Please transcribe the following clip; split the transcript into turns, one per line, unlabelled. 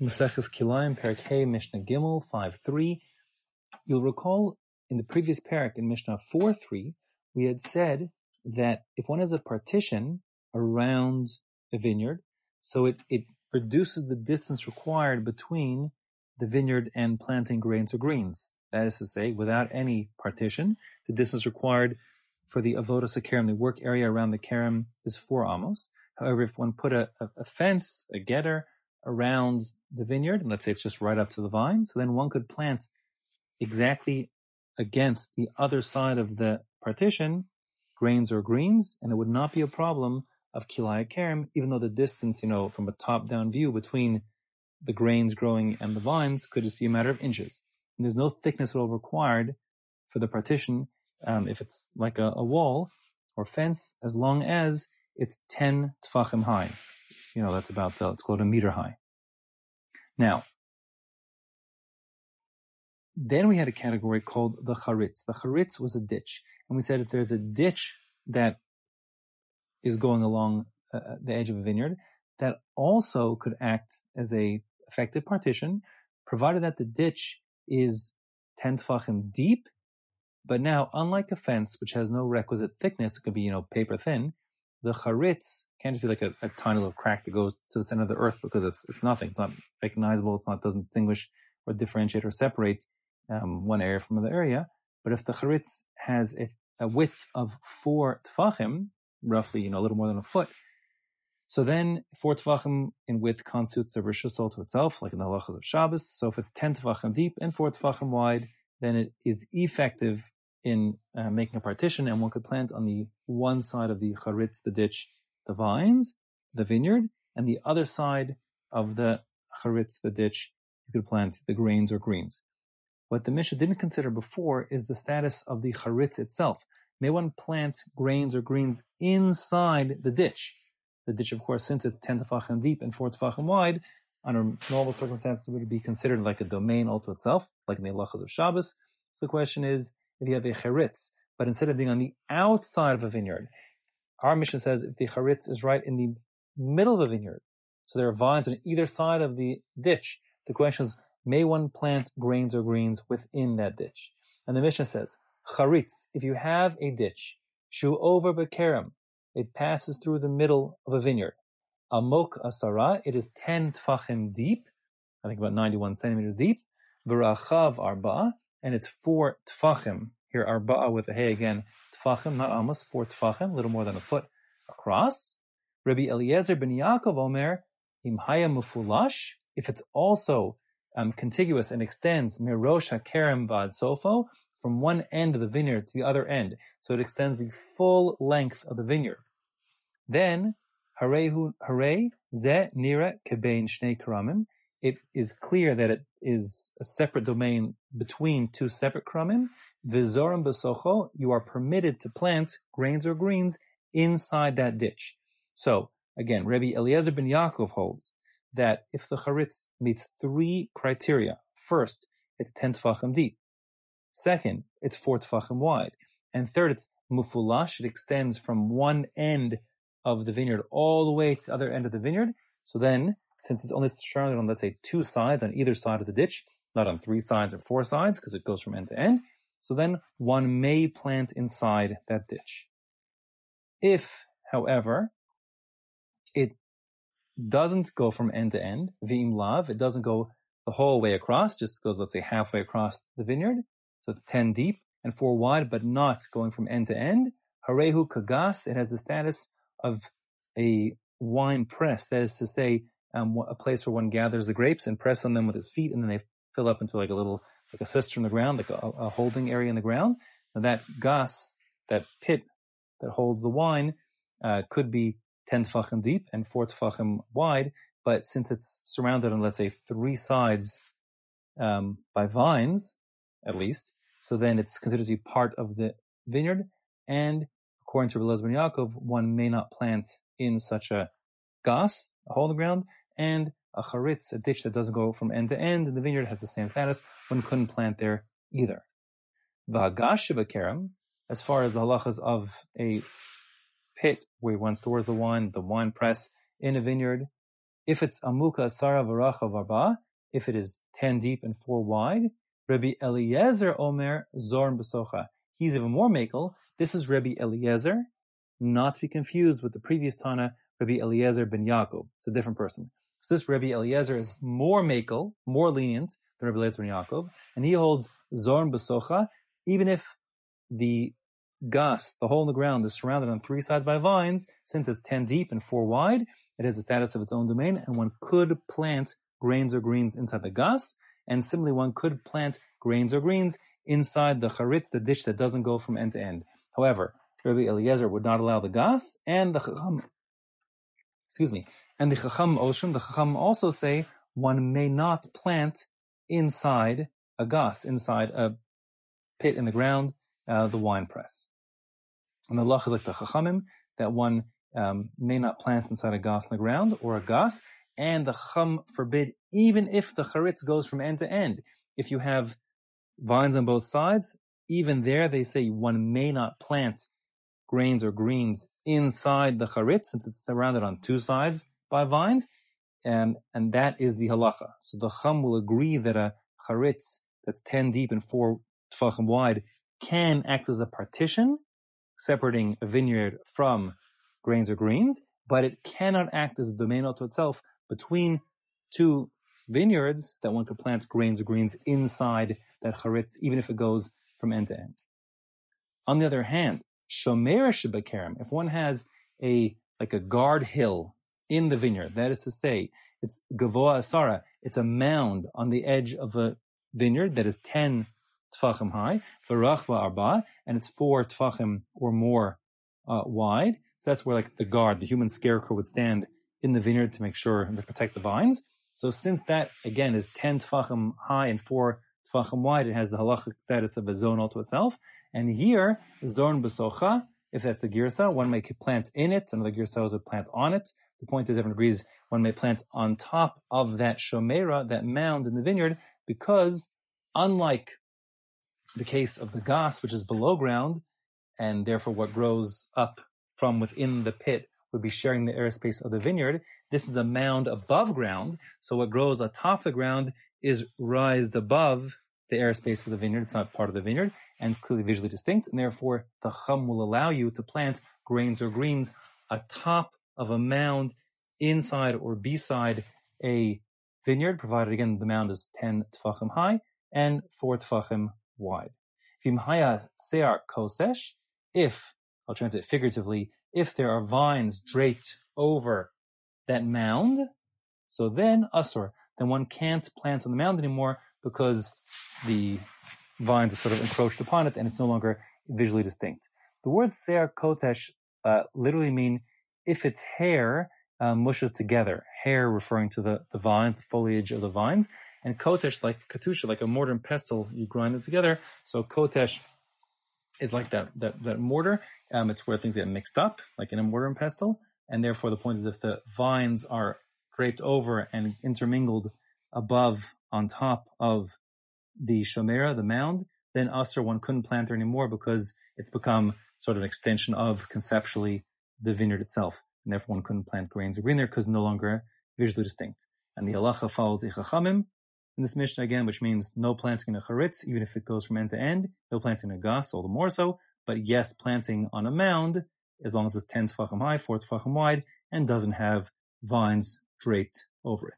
Maseches Kilayim, Perak Hey, Mishnah Gimel, 5.3. You'll recall in the previous Perak, in Mishnah 4.3, we had said that if one has a partition around a vineyard, so it, it reduces the distance required between the vineyard and planting grains or greens. That is to say, without any partition, the distance required for the avodas kerem, the work area around the kerem, is four amos. However, if one put a, a, a fence, a geder, around the vineyard, and let's say it's just right up to the vine, so then one could plant exactly against the other side of the partition, grains or greens, and it would not be a problem of kilaya kerem, even though the distance, you know, from a top-down view between the grains growing and the vines could just be a matter of inches. And there's no thickness at all required for the partition um, if it's like a, a, wall or fence, as long as it's 10 tfachim high. You know, that's about, uh, it's called a meter high. Now, then we had a category called the charitz. The charitz was a ditch. And we said if there's a ditch that is going along uh, uh the edge of a vineyard, that also could act as a effective partition, provided that the ditch is 10 tfachim deep but now, unlike a fence, which has no requisite thickness, it could be, you know, paper thin, the charitz can't just be like a, a, tiny little crack that goes to the center of the earth because it's, it's nothing. It's not recognizable. It's not, doesn't distinguish or differentiate or separate, um, one area from another area. But if the charitz has a, a width of four tfachim, roughly, you know, a little more than a foot, so then four tefachim in width constitutes the rishus to itself, like in the halachas of Shabbos. So if it's ten tefachim deep and four tefachim wide, then it is effective in uh, making a partition, and one could plant on the one side of the charitz, the ditch, the vines, the vineyard, and the other side of the charitz, the ditch, you could plant the grains or greens. What the Mishnah didn't consider before is the status of the charitz itself. May one plant grains or greens inside the ditch? The ditch, of course, since it's 10 tefachim deep and 4 tefachim wide, under normal circumstances would be considered like a domain all to itself, like in the halachas of Shabbos. So the question is, if you have a charitz, but instead of being on the outside of a vineyard, our Mishnah says if the charitz is right in the middle of a vineyard, so there are vines on either side of the ditch, the question is, may one plant grains or greens within that ditch? And the Mishnah says, charitz, if you have a ditch, shu over bekerem, it passes through the middle of a vineyard. Amok asara, it is 10 tfachim deep, I think about 91 centimeters deep. V'rachav arba, and it's four tfachim. Here, arba'a with a hey again. Tfachim, not amos, four tfachim, little more than a foot across. Rabbi Eliezer ben Yaakov Omer, imhaya mufulash, if it's also um, contiguous and extends mirosh hakerem vad sofo, from one end of the vineyard to the other end. So it extends the full length of the vineyard. Then, harehu, hare, ze nira kebein shnei karamim, it is clear that it is a separate domain between two separate kramim. Vizorim besocho, you are permitted to plant grains or greens inside that ditch. So again, Rabbi Eliezer ben Yaakov holds that if the charitz meets three criteria, first, it's 10 tefachim deep. Second, it's 4 tefachim wide. And third, it's mufulash, it extends from one end of the vineyard all the way to the other end of the vineyard. So then since it's only surrounded on, let's say, two sides on either side of the ditch, not on three sides or four sides, because it goes from end to end. So then one may plant inside that ditch. If, however, it doesn't go from end to end, v'im lav, it doesn't go the whole way across, just goes, let's say, halfway across the vineyard. So it's 10 deep and 4 wide, but not going from end to end. Harehu kagas, it has the status of a wine press. That is to say, um, a place where one gathers the grapes and press on them with his feet, and then they fill up into like a little like a cistern in the ground, like a, a holding area in the ground. And that gas, that pit that holds the wine, uh, could be ten tefachim deep and four tefachim wide. But since it's surrounded on, let's say, three sides um, by vines, at least, so then it's considered to be part of the vineyard. And according to ben Yaakov, one may not plant in such a gas, a hole in the ground, and a charitz, a ditch that doesn't go from end to end, and the vineyard has the same status. One couldn't plant there either. V'hagash kerem, as far as the halachas of a pit where one stores the wine, the wine press in a vineyard, If it's amuka sara varacha varba, if it is ten deep and four wide, Rabbi Eliezer Omer Zorn Besocha. He's even more makel. This is Rabbi Eliezer, not to be confused with the previous Tana, Rabbi Eliezer ben Yaakov. It's a different person. So this Rabbi Eliezer is more makel, more lenient than Rabbi Eliezer Yaakov, and he holds Zorn Besocha, even if the gas, the hole in the ground, is surrounded on three sides by vines, since it's ten deep and four wide, it has the status of its own domain, and one could plant grains or greens inside the gas, and similarly one could plant grains or greens inside the charitz, the ditch that doesn't go from end to end. However, Rabbi Eliezer would not allow the gas, and the chacham, excuse me, and the chacham oshim, the chacham also say one may not plant inside a gas, inside a pit in the ground, uh, the wine press. And the lach is like the chachamim, that one um, may not plant inside a gas in the ground or a gas, and the chum forbid even if the charitz goes from end to end. If you have vines on both sides, even there they say one may not plant grains or greens inside the charitz since it's surrounded on two sides by vines, and and that is the halacha. So the chum will agree that a charitz that's ten deep and four tefachim wide can act as a partition, separating a vineyard from grains or greens, but it cannot act as a domain unto itself between two vineyards that one could plant grains or greens inside that charitz, even if it goes from end to end. On the other hand, shomer shebekerem, if one has a like a guard hill in the vineyard, that is to say, it's gavoa asara, it's a mound on the edge of a vineyard that is ten tfachim high, v'rachva arba, and it's four tfachim or more uh, wide. So that's where like the guard, the human scarecrow would stand in the vineyard to make sure and to protect the vines. So since that again is ten tfachim high and four tfachim wide, it has the halachic status of a zone all to itself. And here, Zorn besocha, if that's the girsa, one may plant in it, another girsa would plant on it. The point is, everyone agrees one may plant on top of that shomera, that mound in the vineyard, because unlike the case of the gas, which is below ground, and therefore what grows up from within the pit would be sharing the airspace of the vineyard. This is a mound above ground, so what grows atop the ground is raised above the airspace of the vineyard. It's not part of the vineyard and clearly visually distinct, and therefore the chum will allow you to plant grains or greens atop of a mound inside or beside a vineyard, provided again the mound is 10 tfachim high and 4 tfachim wide. Vimhaya sear kosesh, if, I'll translate figuratively, if there are vines draped over that mound, so then ah, asur, then one can't plant on the mound anymore because the vines are sort of encroached upon it and it's no longer visually distinct. The word ser kotesh uh, literally mean if its hair uh, mushes together, hair referring to the, the vine, the foliage of the vines, and kotesh like katusha, like a mortar and pestle, you grind them together. So kotesh is like that that that mortar. Um, it's where things get mixed up, like in a mortar and pestle, and therefore the point is if the vines are draped over and intermingled above on top of the shomera, the mound, then asur one couldn't plant there anymore because it's become sort of an extension of conceptually the vineyard itself, and therefore one couldn't plant grains or green there because no longer visually distinct. And the halacha follows the in this Mishnah again, which means no planting in a charitz, even if it goes from end to end, no planting in a gas, all the more so, but yes, planting on a mound, as long as it's 10 tefachim high, 4 tefachim wide, and doesn't have vines draped over it.